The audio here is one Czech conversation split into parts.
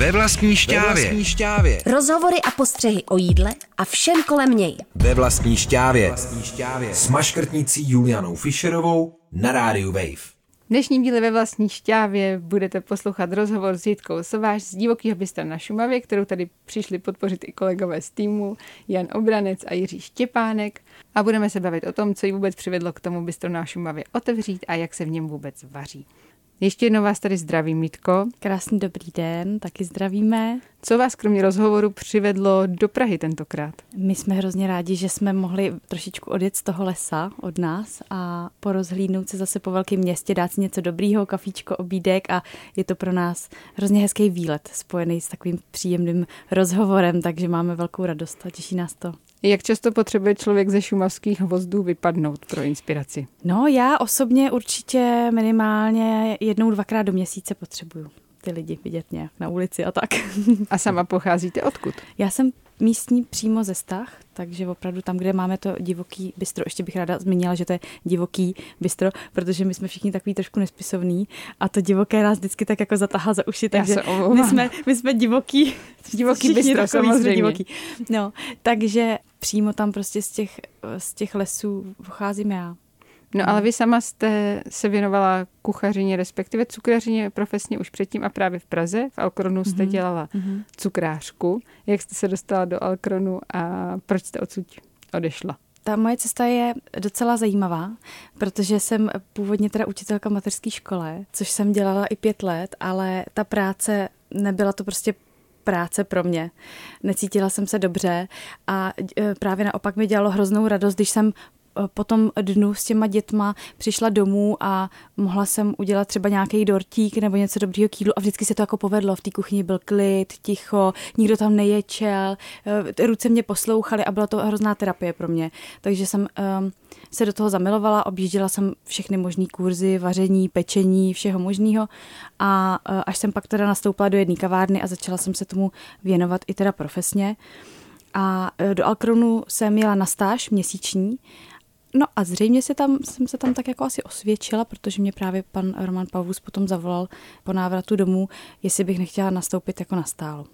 Ve vlastní šťávě. Ve vlastní šťávě. Rozhovory a postřehy o jídle a všem kolem něj. Ve vlastní šťávě. Vlastní šťávě. S maškrtnicí Julianou Fischerovou na rádiu Wave. V dnešním díle ve vlastní šťávě budete poslouchat rozhovor s Jitkou Sováš z Divokého bystra na Šumavě, kterou tady přišli podpořit i kolegové z týmu Jan Obranec a Jiří Štěpánek. A budeme se bavit o tom, co ji vůbec přivedlo k tomu bystro na Šumavě otevřít a jak se v něm vůbec vaří. Ještě jednou vás tady zdraví, Mítko. Krásný dobrý den, taky zdravíme. Co vás kromě rozhovoru přivedlo do Prahy tentokrát? My jsme hrozně rádi, že jsme mohli trošičku odjet z toho lesa od nás a porozhlídnout se zase po velkém městě, dát si něco dobrýho, kafíčko, obídek a je to pro nás hrozně hezký výlet spojený s takovým příjemným rozhovorem, takže máme velkou radost a těší nás to. Jak často potřebuje člověk ze šumavských hvozdů vypadnout pro inspiraci? No, já osobně určitě minimálně jednou, dvakrát do měsíce potřebuju ty lidi vidět nějak na ulici a tak. A sama pocházíte odkud? Já jsem místní přímo ze Stach, takže opravdu tam, kde máme to divoký bistro, ještě bych ráda zmínila, že to je divoký bistro, protože my jsme všichni takový trošku nespisovní a to divoké nás vždycky tak jako zatahá za uši, takže my jsme, my jsme divoký, divoký bistro, samozřejmě. Divoký. No, takže přímo tam prostě z těch, z těch lesů pocházím já. No ale vy sama jste se věnovala kuchařině, respektive cukrařině profesně už předtím a právě v Praze. V Alkronu jste mm-hmm. dělala mm-hmm. cukrářku. Jak jste se dostala do Alkronu a proč jste odsud odešla? Ta moje cesta je docela zajímavá, protože jsem původně teda učitelka mateřské škole, což jsem dělala i pět let, ale ta práce nebyla to prostě práce pro mě. Necítila jsem se dobře a e, právě naopak mi dělalo hroznou radost, když jsem po tom dnu s těma dětma přišla domů a mohla jsem udělat třeba nějaký dortík nebo něco dobrýho k jídlu a vždycky se to jako povedlo. V té kuchyni byl klid, ticho, nikdo tam neječel, eh, ruce mě poslouchaly a byla to hrozná terapie pro mě. Takže jsem um, se do toho zamilovala, objížděla jsem všechny možné kurzy, vaření, pečení, všeho možného a uh, až jsem pak teda nastoupila do jedné kavárny a začala jsem se tomu věnovat i teda profesně. A do Alkronu jsem jela na stáž měsíční No a zřejmě se tam, jsem se tam tak jako asi osvědčila, protože mě právě pan Roman Pavus potom zavolal po návratu domů, jestli bych nechtěla nastoupit jako na stálo.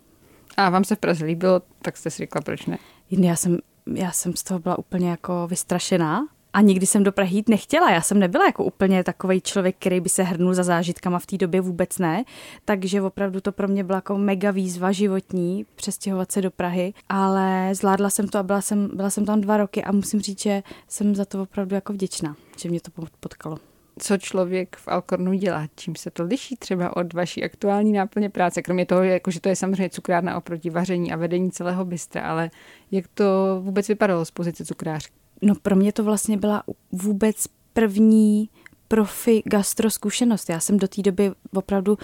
A vám se v Praze líbilo, tak jste si řekla, proč ne? Já jsem, já jsem z toho byla úplně jako vystrašená, a nikdy jsem do Prahy jít nechtěla. Já jsem nebyla jako úplně takový člověk, který by se hrnul za zážitkama v té době vůbec ne. Takže opravdu to pro mě byla jako mega výzva životní přestěhovat se do Prahy. Ale zvládla jsem to a byla jsem, byla jsem tam dva roky a musím říct, že jsem za to opravdu jako vděčná, že mě to potkalo co člověk v Alkornu dělá, čím se to liší třeba od vaší aktuální náplně práce, kromě toho, jako, že to je samozřejmě cukrárna oproti vaření a vedení celého bystra, ale jak to vůbec vypadalo z pozice cukrářky? No pro mě to vlastně byla vůbec první profi gastro zkušenost. Já jsem do té doby opravdu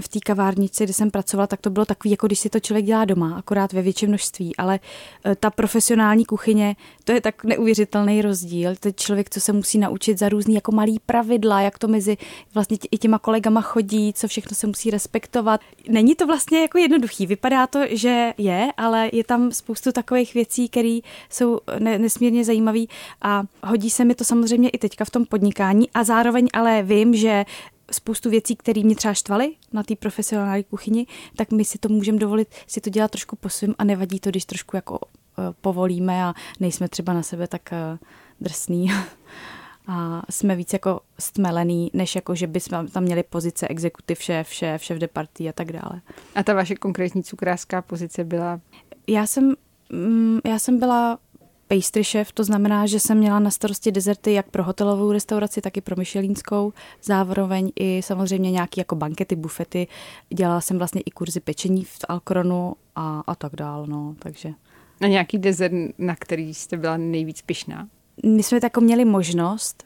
v té kavárnici, kde jsem pracovala, tak to bylo takový, jako když si to člověk dělá doma, akorát ve větším množství, ale e, ta profesionální kuchyně, to je tak neuvěřitelný rozdíl. To je člověk, co se musí naučit za různý jako malý pravidla, jak to mezi vlastně i těma kolegama chodí, co všechno se musí respektovat. Není to vlastně jako jednoduchý. Vypadá to, že je, ale je tam spoustu takových věcí, které jsou nesmírně zajímavé a hodí se mi to samozřejmě i teďka v tom podnikání a zároveň ale vím, že spoustu věcí, které mě třeba štvaly na té profesionální kuchyni, tak my si to můžeme dovolit si to dělat trošku po svým a nevadí to, když trošku jako uh, povolíme a nejsme třeba na sebe tak uh, drsný a jsme víc jako stmelený, než jako, že bychom tam měli pozice exekutiv, šéf, šéf, šéf de party a tak dále. A ta vaše konkrétní cukrářská pozice byla? Já jsem, mm, já jsem byla pastry chef, to znamená, že jsem měla na starosti dezerty jak pro hotelovou restauraci, tak i pro myšelínskou, zároveň i samozřejmě nějaký jako bankety, bufety. Dělala jsem vlastně i kurzy pečení v Alkronu a, a tak dál, no, takže. A nějaký dezert, na který jste byla nejvíc pyšná? My jsme tako měli možnost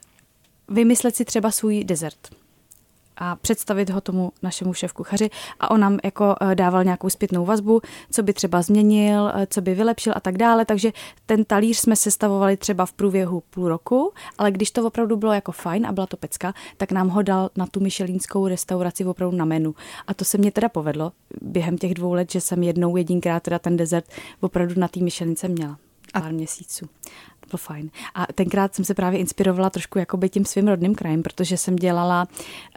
vymyslet si třeba svůj dezert a představit ho tomu našemu šéf kuchaři a on nám jako eh, dával nějakou zpětnou vazbu, co by třeba změnil, eh, co by vylepšil a tak dále, takže ten talíř jsme sestavovali třeba v průběhu půl roku, ale když to opravdu bylo jako fajn a byla to pecka, tak nám ho dal na tu myšelínskou restauraci opravdu na menu. A to se mě teda povedlo. Během těch dvou let, že jsem jednou jedinkrát teda ten dezert opravdu na té myšelince měla. Pár a měsíců bylo fajn. A tenkrát jsem se právě inspirovala trošku jakoby tím svým rodným krajem, protože jsem dělala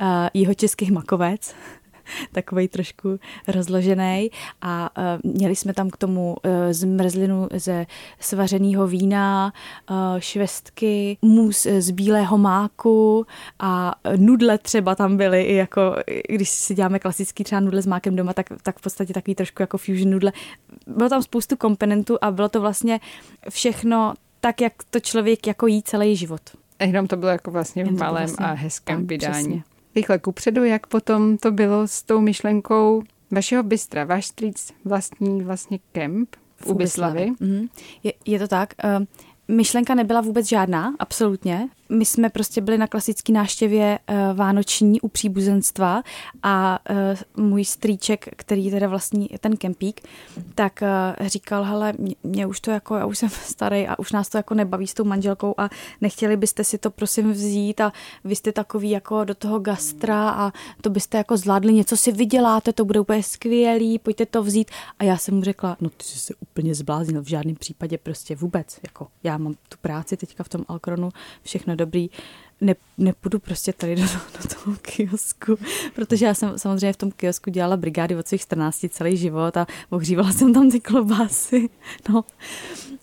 uh, jeho českých makovec takový trošku rozložený a uh, měli jsme tam k tomu uh, zmrzlinu ze svařeného vína, uh, švestky, mus z bílého máku a nudle třeba tam byly, i jako když si děláme klasický třeba nudle s mákem doma, tak, tak v podstatě takový trošku jako fusion nudle. Bylo tam spoustu komponentů a bylo to vlastně všechno tak, jak to člověk jako jí celý život. A jenom to bylo jako vlastně v malém vlastně, a hezkém tak, vydání. Přesně. Rychle kupředu, jak potom to bylo s tou myšlenkou vašeho bystra, váš strýc vlastní vlastně kemp v Ubislavy. Mm-hmm. Je, je to tak. Uh, myšlenka nebyla vůbec žádná, absolutně my jsme prostě byli na klasické náštěvě uh, vánoční u příbuzenstva a uh, můj strýček, který teda vlastní ten kempík, tak uh, říkal, hele, mě, mě už to jako, já už jsem starý a už nás to jako nebaví s tou manželkou a nechtěli byste si to prosím vzít a vy jste takový jako do toho gastra a to byste jako zvládli, něco si vyděláte, to bude úplně skvělý, pojďte to vzít. A já jsem mu řekla, no ty jsi se úplně zbláznil, v žádném případě prostě vůbec, jako já mám tu práci teďka v tom Alkronu, všechno dobrý, ne, nepůjdu prostě tady do, do toho kiosku, protože já jsem samozřejmě v tom kiosku dělala brigády od svých 14 celý život a ohřívala jsem tam ty klobásy. No.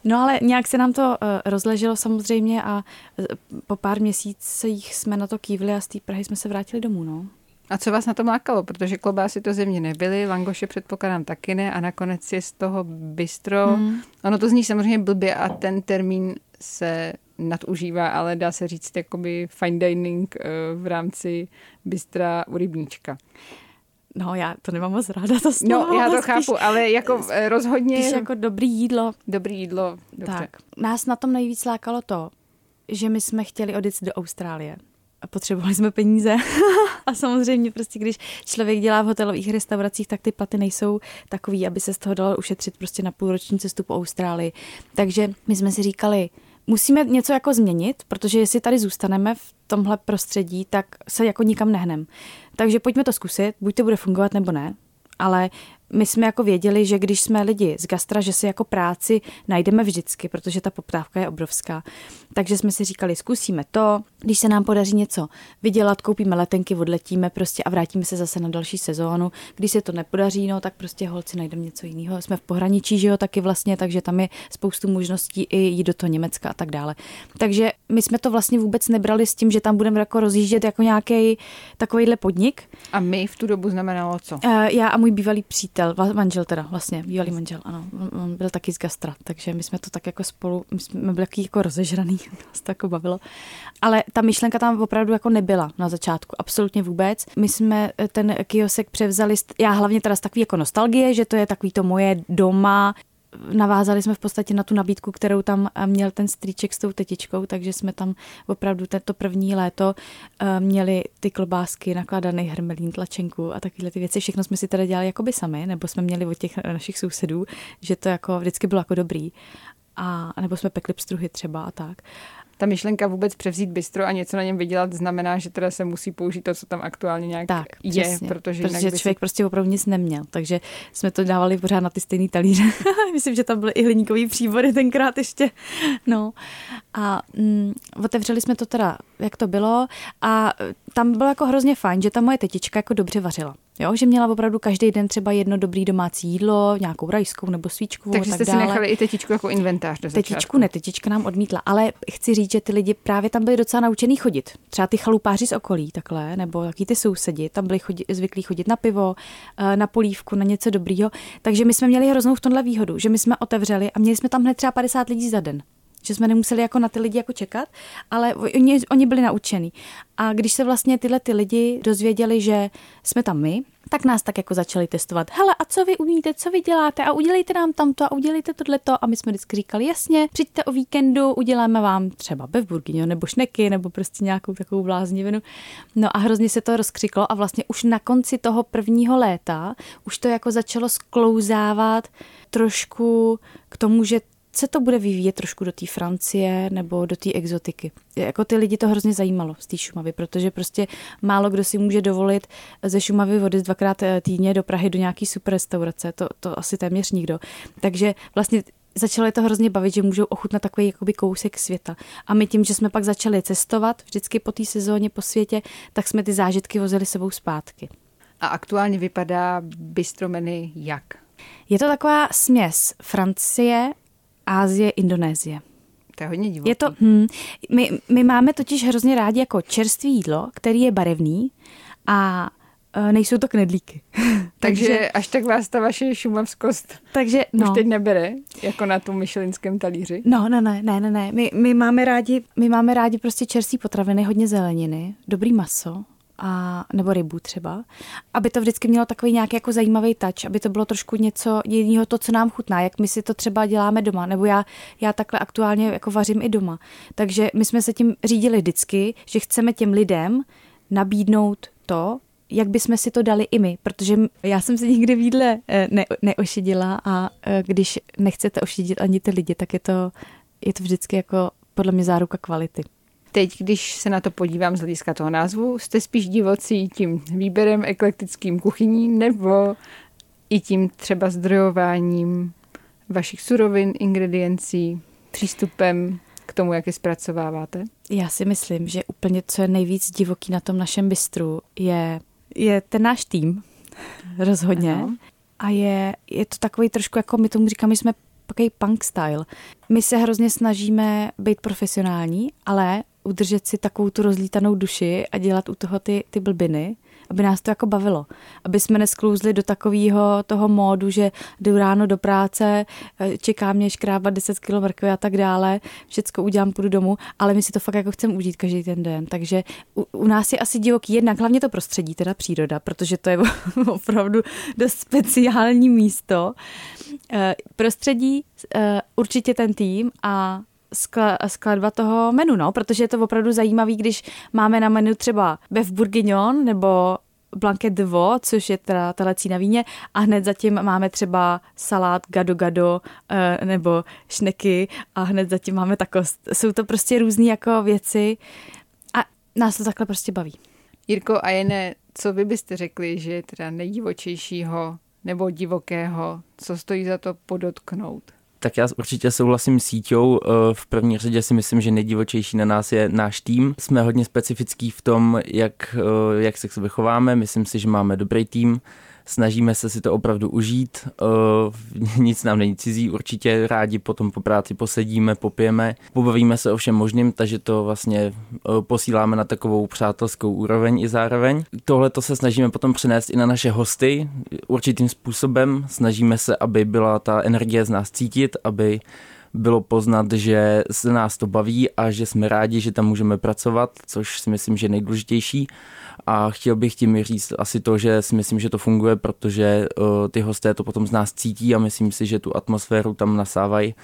no ale nějak se nám to uh, rozleželo samozřejmě a uh, po pár měsících jsme na to kývli a z té Prahy jsme se vrátili domů. No. A co vás na tom lákalo? Protože klobásy to země nebyly, langoše předpokládám taky ne a nakonec je z toho bistro. Hmm. Ono to zní samozřejmě blbě a ten termín se nadužívá, ale dá se říct jakoby fine dining eh, v rámci bystra u rybníčka. No, já to nemám moc ráda, to slovo. No, já to spíš, chápu, ale jako eh, rozhodně... Spíš jako dobrý jídlo. Dobrý jídlo, dobře. Tak, nás na tom nejvíc lákalo to, že my jsme chtěli odjet do Austrálie. A potřebovali jsme peníze. a samozřejmě prostě, když člověk dělá v hotelových restauracích, tak ty platy nejsou takový, aby se z toho dalo ušetřit prostě na půlroční cestu po Austrálii. Takže my jsme si říkali, musíme něco jako změnit, protože jestli tady zůstaneme v tomhle prostředí, tak se jako nikam nehnem. Takže pojďme to zkusit, buď to bude fungovat nebo ne, ale my jsme jako věděli, že když jsme lidi z gastra, že si jako práci najdeme vždycky, protože ta poptávka je obrovská. Takže jsme si říkali, zkusíme to, když se nám podaří něco vydělat, koupíme letenky, odletíme prostě a vrátíme se zase na další sezónu. Když se to nepodaří, no tak prostě holci najdeme něco jiného. Jsme v pohraničí, že jo, taky vlastně, takže tam je spoustu možností i jít do toho Německa a tak dále. Takže my jsme to vlastně vůbec nebrali s tím, že tam budeme jako rozjíždět jako nějaký takovýhle podnik. A my v tu dobu znamenalo co? Uh, já a můj bývalý přítel, manžel teda, vlastně, bývalý manžel, ano, on byl taky z gastra, takže my jsme to tak jako spolu, my jsme byli jako rozežraný, nás to jako bavilo. Ale ta myšlenka tam opravdu jako nebyla na začátku, absolutně vůbec. My jsme eh, ten kiosek převzali, já hlavně teda z takový jako nostalgie, že to je takový to moje doma, navázali jsme v podstatě na tu nabídku, kterou tam eh, měl ten strýček s tou tetičkou, takže jsme tam opravdu tento první léto eh, měli ty klobásky, nakladaný hermelín, tlačenku a takovéhle ty věci. Všechno jsme si teda dělali jakoby sami, nebo jsme měli od těch našich sousedů, že to jako vždycky bylo jako dobrý. A, nebo jsme pekli pstruhy třeba a tak ta myšlenka vůbec převzít bistro a něco na něm vydělat znamená, že teda se musí použít to, co tam aktuálně nějak tak, je, přesně, protože, protože člověk si... prostě opravdu nic neměl, takže jsme to dávali pořád na ty stejné talíře. Myslím, že tam byly i hliníkový příbory tenkrát ještě. No a mm, otevřeli jsme to teda, jak to bylo a tam bylo jako hrozně fajn, že ta moje tetička jako dobře vařila. Jo, že měla opravdu každý den třeba jedno dobrý domácí jídlo, nějakou rajskou nebo svíčkovou. Takže tak jste dále. si nechali i tetičku jako inventář do začátku. Tetičku ne, tetička nám odmítla, ale chci říct, že ty lidi právě tam byli docela naučený chodit. Třeba ty chalupáři z okolí takhle, nebo taky ty sousedi, tam byli chodit, zvyklí chodit na pivo, eh, na polívku, na něco dobrýho. Takže my jsme měli hroznou v tomhle výhodu, že my jsme otevřeli a měli jsme tam hned třeba 50 lidí za den že jsme nemuseli jako na ty lidi jako čekat, ale oni, oni byli naučení. A když se vlastně tyhle ty lidi dozvěděli, že jsme tam my, tak nás tak jako začali testovat. Hele, a co vy umíte, co vy děláte a udělejte nám tamto a udělejte tohleto. A my jsme vždycky říkali, jasně, přijďte o víkendu, uděláme vám třeba bevburgyňo nebo šneky nebo prostě nějakou takovou bláznivinu. No a hrozně se to rozkřiklo a vlastně už na konci toho prvního léta už to jako začalo sklouzávat trošku k tomu, že se to bude vyvíjet trošku do té Francie nebo do té exotiky. Jako ty lidi to hrozně zajímalo z té Šumavy, protože prostě málo kdo si může dovolit ze Šumavy vody dvakrát eh, týdně do Prahy do nějaký super restaurace, to, to asi téměř nikdo. Takže vlastně začalo je to hrozně bavit, že můžou ochutnat takový jakoby kousek světa. A my tím, že jsme pak začali cestovat vždycky po té sezóně po světě, tak jsme ty zážitky vozili sebou zpátky. A aktuálně vypadá bistromeny jak? Je to taková směs Francie, Ázie, Indonésie. To je hodně divoký. Je to, hm, my, my máme totiž hrozně rádi jako čerstvé jídlo, který je barevný a uh, nejsou to knedlíky. Takže až tak vás ta vaše šumavskost takže, no. už teď nebere, jako na tom myšelinském talíři? no, no, ne, ne, ne, ne. My, my, máme rádi, my máme rádi prostě čerstvé potraviny, hodně zeleniny, dobrý maso, a, nebo rybu třeba, aby to vždycky mělo takový nějaký jako zajímavý touch, aby to bylo trošku něco jiného, to, co nám chutná, jak my si to třeba děláme doma, nebo já, já takhle aktuálně jako vařím i doma. Takže my jsme se tím řídili vždycky, že chceme těm lidem nabídnout to, jak bychom si to dali i my, protože já jsem se nikdy v jídle eh, ne, neošidila a eh, když nechcete ošidit ani ty lidi, tak je to, je to vždycky jako podle mě záruka kvality. Teď, když se na to podívám z hlediska toho názvu, jste spíš divocí tím výběrem eklektickým kuchyní nebo i tím třeba zdrojováním vašich surovin, ingrediencí, přístupem k tomu, jak je zpracováváte? Já si myslím, že úplně co je nejvíc divoký na tom našem bistru je, je ten náš tým, rozhodně. Ano. A je, je to takový trošku, jako my tomu říkáme, že jsme takový punk style. My se hrozně snažíme být profesionální, ale udržet si takovou tu rozlítanou duši a dělat u toho ty, ty blbiny, aby nás to jako bavilo. Aby jsme nesklouzli do takového toho módu, že jdu ráno do práce, eh, čeká mě škrábat 10 kg mrkvy a tak dále, všecko udělám, půjdu domů, ale my si to fakt jako chceme užít každý ten den. Takže u, u nás je asi divoký jednak hlavně to prostředí, teda příroda, protože to je opravdu dost speciální místo. Eh, Prostředí, eh, určitě ten tým a skla- skladba toho menu, no, protože je to opravdu zajímavý, když máme na menu třeba beef bourguignon nebo blanket de veau, což je teda telecí na víně a hned zatím máme třeba salát gado gado eh, nebo šneky a hned zatím máme takost. Jsou to prostě různé jako věci a nás to takhle prostě baví. Jirko a Jene, co vy byste řekli, že je teda nejdivočejšího nebo divokého, co stojí za to podotknout? Tak já určitě souhlasím s síťou. Eh, V první řadě si myslím, že nejdivočejší na nás je náš tým. Jsme hodně specifický v tom, jak, eh, jak se k sobě chováme. Myslím si, že máme dobrý tým. Snažíme se si to opravdu užít. Eh, Nic nám není cizí. Určitě rádi potom po práci posedíme, popijeme. Pobavíme se o všem možným, takže to vlastně eh, posíláme na takovou přátelskou úroveň i zároveň. Tohle to se snažíme potom přenést i na naše hosty určitým způsobem. Snažíme se, aby byla ta energie z nás cítit, aby bylo poznat, že se nás to baví a že jsme rádi, že tam můžeme pracovat, což si myslím, že je nejdůležitější. A chtěl bych tím říct asi to, že si myslím, že to funguje, protože uh, ty hosté to potom z nás cítí a myslím si, že tu atmosféru tam nasávají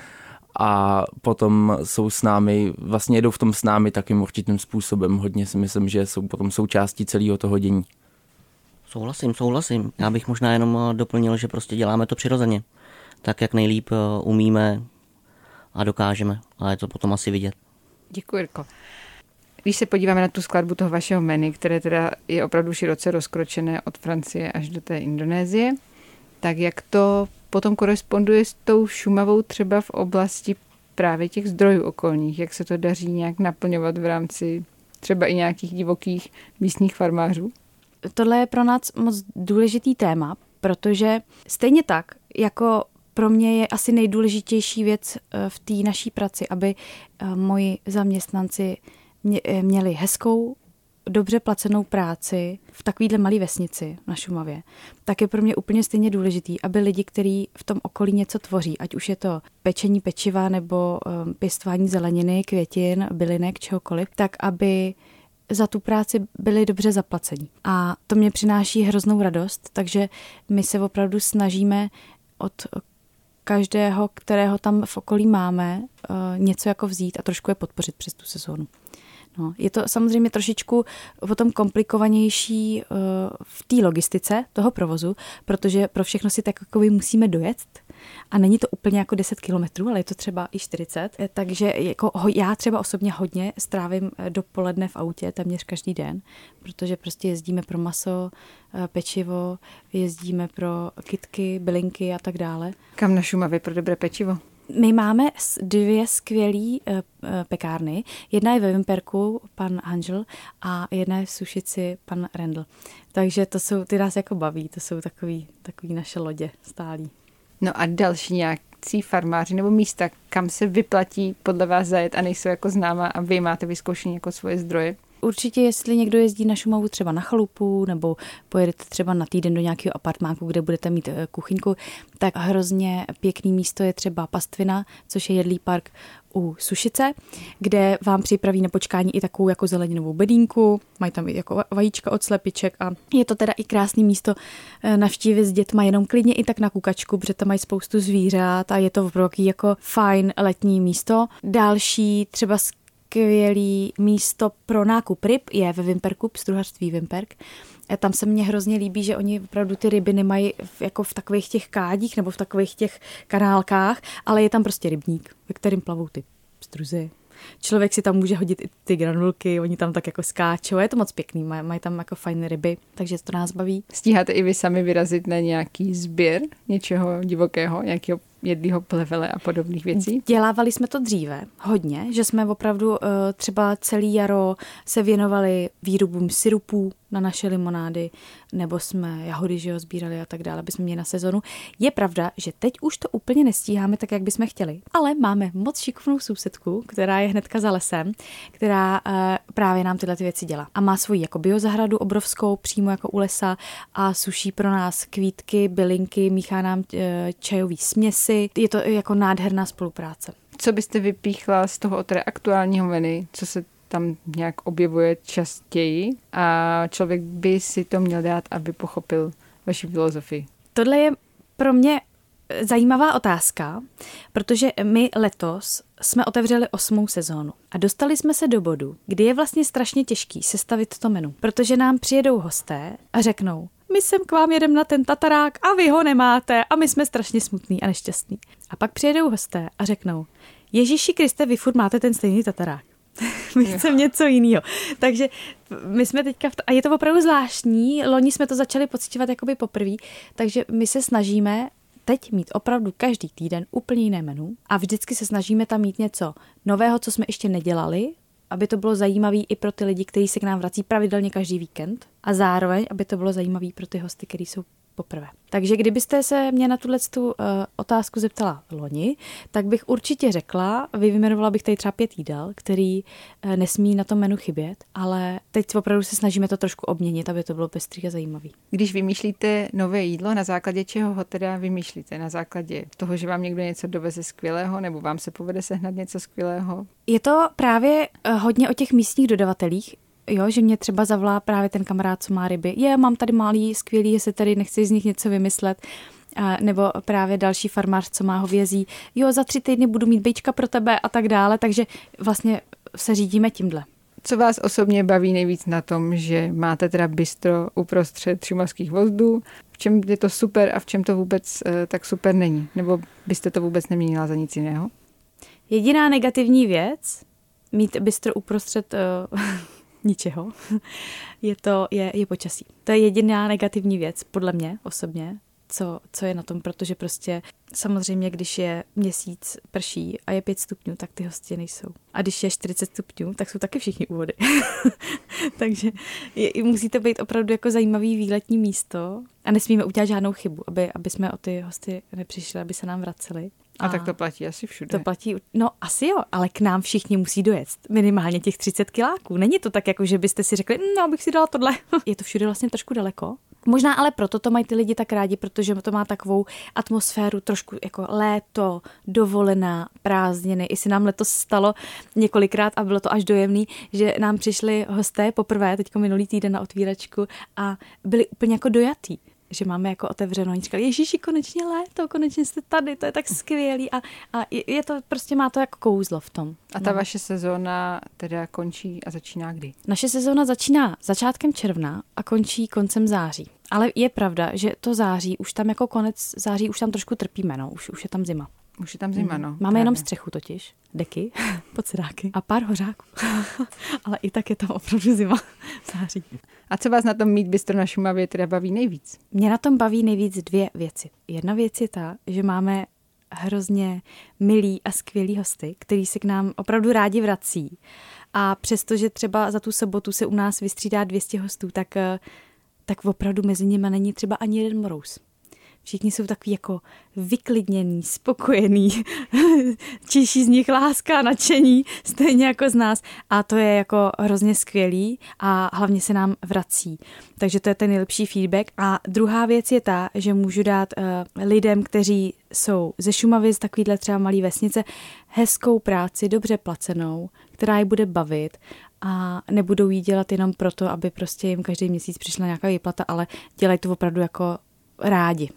a potom jsou s námi, vlastně jedou v tom s námi takým určitým způsobem. Hodně si myslím, že jsou potom součástí celého toho dění. Souhlasím, souhlasím. Já bych možná jenom eh, doplnil, že prostě děláme to přirozeně. Tak, jak nejlíp eh, umíme a dokážeme. A je to potom asi vidět. Děkuji, Jirko. Když se podíváme na tu skladbu toho vašeho menu, které teda je opravdu široce rozkročené od Francie až do té Indonésie, tak jak to potom koresponduje s tou Šumavou třeba v oblasti právě těch zdrojů okolních, jak se to daří nějak naplňovat v rámci třeba i nějakých divokých místních farmářů? tohle je pro nás moc důležitý téma, protože stejně tak, jako pro mě je asi nejdůležitější věc eh, v té naší práci, aby eh, moji zaměstnanci eh, měli hezkou, dobře placenou práci v takovýhle malé vesnici na Šumavě, tak je pro mě úplně stejně důležitý, aby lidi, kteří v tom okolí něco tvoří, ať už je to pečení pečiva nebo um, pěstování zeleniny, květin, bylinek, čehokoliv, tak aby za tu práci byli dobře zaplaceni. A to mě přináší hroznou radost, takže my se opravdu snažíme od každého, kterého tam v okolí máme, eh, něco jako vzít a trošku je podpořit přes tu sezónu. No, je to samozřejmě trošičku potom komplikovanější uh, v té logistice toho provozu, protože pro všechno si tak jako musíme dojet a není to úplně jako 10 kilometrů, ale je to třeba i 40. Eh, Takže jako ho, já třeba osobně hodně strávím eh, dopoledne v autě téměř každý den, protože prostě jezdíme pro maso, pečivo, jezdíme pro kitky, bylinky a tak dále. Kam na Šumavě pro dobré pečivo? My máme dvě skvělé uh, pekárny. Jedna je ve Vimperku, pan Angel, a jedna je v Sušici, pan Rendl. Takže to jsou, ty nás jako baví, to jsou takový, takový naše lodě stálí. No a další nějaký farmáři nebo místa, kam se vyplatí podle vás zajet a nejsou jako známa a vy máte vyzkoušení jako svoje zdroje? Určitě, jestli někdo jezdí na Šumavu třeba na chalupu nebo pojedete třeba na týden do nějakého apartmánku, kde budete mít eh, kuchyňku, tak hrozně pěkný místo je třeba Pastvina, což je jedlý park u Sušice, kde vám připraví na počkání i takovou jako zeleninovou bedínku, mají tam i jako vajíčka od slepiček a je to teda i krásné místo eh, navštívit s dětma jenom klidně i tak na kukačku, protože tam mají spoustu zvířat a je to opravdu jako fajn letní místo. Další třeba skvělý místo pro nákup ryb je ve Vimperku, pstruhařství Vimperk. Tam se mně hrozně líbí, že oni opravdu ty ryby nemají jako v takových těch kádích nebo v takových těch kanálkách, ale je tam prostě rybník, ve kterým plavou ty struzy. Člověk si tam může hodit i ty granulky, oni tam tak jako skáčou, je to moc pěkný, mají, mají tam jako fajné ryby, takže to nás baví. Stíháte i vy sami vyrazit na nějaký sběr něčeho divokého, nějakého jedlého plevele a podobných věcí? Dělávali jsme to dříve, hodně, že jsme opravdu uh, třeba celý jaro se věnovali výrobům syrupů na naše limonády, nebo jsme jahody, že jo, sbírali a tak dále, aby jsme měli na sezonu. Je pravda, že teď už to úplně nestíháme tak, jak bychom chtěli, ale máme moc šikovnou sousedku, která je hnedka za lesem, která uh, právě nám tyhle ty věci dělá. A má svoji jako biozahradu obrovskou, přímo jako u lesa a suší pro nás kvítky, bylinky, míchá nám uh, čajový směsi. Je to jako nádherná spolupráce. Co byste vypíchla z toho teda aktuálního menu, co se tam nějak objevuje častěji a člověk by si to měl dát, aby pochopil vaši filozofii? Tohle je pro mě zajímavá otázka, protože my letos jsme otevřeli osmou sezónu a dostali jsme se do bodu, kdy je vlastně strašně těžký sestavit to menu, protože nám přijedou hosté a řeknou, my sem k vám jedem na ten tatarák a vy ho nemáte a my jsme strašně smutní a nešťastní. A pak přijedou hosté a řeknou, Ježíši Kriste, vy furt máte ten stejný tatarák. my chceme něco jiného. Takže my jsme teďka, v t- a je to opravdu zvláštní, loni jsme to začali pocitovat jakoby poprvé, takže my se snažíme teď mít opravdu každý týden úplně jiné menu a vždycky se snažíme tam mít něco nového, co jsme ještě nedělali, aby to bylo zajímavé i pro ty lidi, kteří se k nám vrací pravidelně každý víkend a zároveň, aby to bylo zajímavé pro ty hosty, kteří jsou poprvé. Takže kdybyste se mě na tuhle tu, uh, otázku zeptala loni, tak bych určitě řekla, vyjmenovala bych tady třeba pět jídel, který uh, nesmí na tom menu chybět, ale teď opravdu se snažíme to trošku obměnit, aby to bylo pestrý a zajímavý. Když vymýšlíte nové jídlo, na základě čeho ho teda vymýšlíte? Na základě toho, že vám někdo něco doveze skvělého, nebo vám se povede sehnat něco skvělého? Je to právě uh, hodně o těch místních dodavatelích, jo, že mě třeba zavolá právě ten kamarád, co má ryby. Je, mám tady malý, skvělý, jestli tady nechci z nich něco vymyslet. A, nebo právě další farmář, co má hovězí. Jo, za tři týdny budu mít bejčka pro tebe a tak dále, takže vlastně se řídíme tímhle. Co vás osobně baví nejvíc na tom, že máte teda bistro uprostřed šumavských vozdů? V čem je to super a v čem to vůbec uh, tak super není? Nebo byste to vůbec neměnila za nic jiného? Jediná negativní věc, mít bistro uprostřed uh, ničeho, je to je, je počasí. To je jediná negativní věc, podle mě osobně, co, co je na tom, protože prostě samozřejmě, když je měsíc prší a je 5 stupňů, tak ty hosti nejsou. A když je 40 stupňů, tak jsou taky všichni úvody. Takže je, musí to být opravdu jako zajímavý výletní místo a nesmíme udělat žádnou chybu, aby, aby jsme o ty hosty nepřišli, aby se nám vraceli. A, a tak to platí asi všude. To platí, no asi jo, ale k nám všichni musí dojet minimálně těch 30 kiláků. Není to tak, jako že byste si řekli, no, abych si dala tohle. je to všude vlastně trošku daleko. Možná ale proto to mají ty lidi tak rádi, protože to má takovou atmosféru trošku jako léto, dovolená, prázdniny. I si nám letos stalo několikrát a bylo to až dojemný, že nám přišli hosté poprvé, teďko minulý týden na otvíračku a byli úplně jako dojatý že máme jako otevřeno. Oni říkali, Ježíši, konečně léto, konečně jste tady, to je tak skvělý. A, a je to, prostě má to jako kouzlo v tom. A ta no. vaše sezóna teda končí a začíná kdy? Naše sezóna začíná začátkem června a končí koncem září. Ale je pravda, že to září, už tam jako konec září, už tam trošku trpíme, no, už, už je tam zima. Už je tam zima, Mhm. no. Máme právě. jenom střechu totiž, deky, podsedáky a pár hořáků. Ale i tak je tam opravdu zima v září. A co vás na tom mít bistro na Šumavě teda baví nejvíc? Mě na tom baví nejvíc dvě věci. Jedna věc je ta, že máme hrozně milí a skvělí hosty, který se k nám opravdu rádi vrací. A přestože třeba za tu sobotu se u nás vystřídá 200 hostů, tak, eh, tak opravdu mezi nimi není třeba ani jeden morous. Všichni jsou takový jako vyklidněný, spokojený, těší z nich láska, nadšení, stejně jako z nás. A to je jako hrozně skvělý a hlavně se nám vrací. Takže to je ten nejlepší feedback. A druhá věc je ta, že můžu dát uh, lidem, kteří jsou ze Šumavy, z takovýhle třeba malý vesnice, hezkou práci, dobře placenou, která je bude bavit a nebudou jí dělat jenom proto, aby prostě jim každý měsíc přišla nějaká výplata, ale dělají to opravdu jako rádi.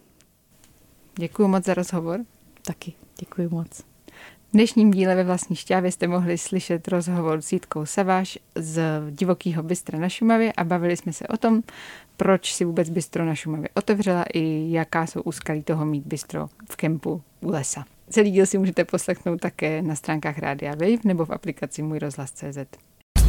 Děkuji moc za rozhovor. Taky děkuji moc. V dnešním díle ve vlastní šťávě jste mohli slyšet rozhovor s Jitkou Saváš z divokého bystra na Šumavě a bavili jsme se o tom, proč si vůbec bystro na Šumavě otevřela i jaká jsou úskalí toho mít bystro v kempu u lesa. Celý díl si můžete poslechnout také na stránkách Rádia Wave nebo v aplikaci Můj rozhlas.cz.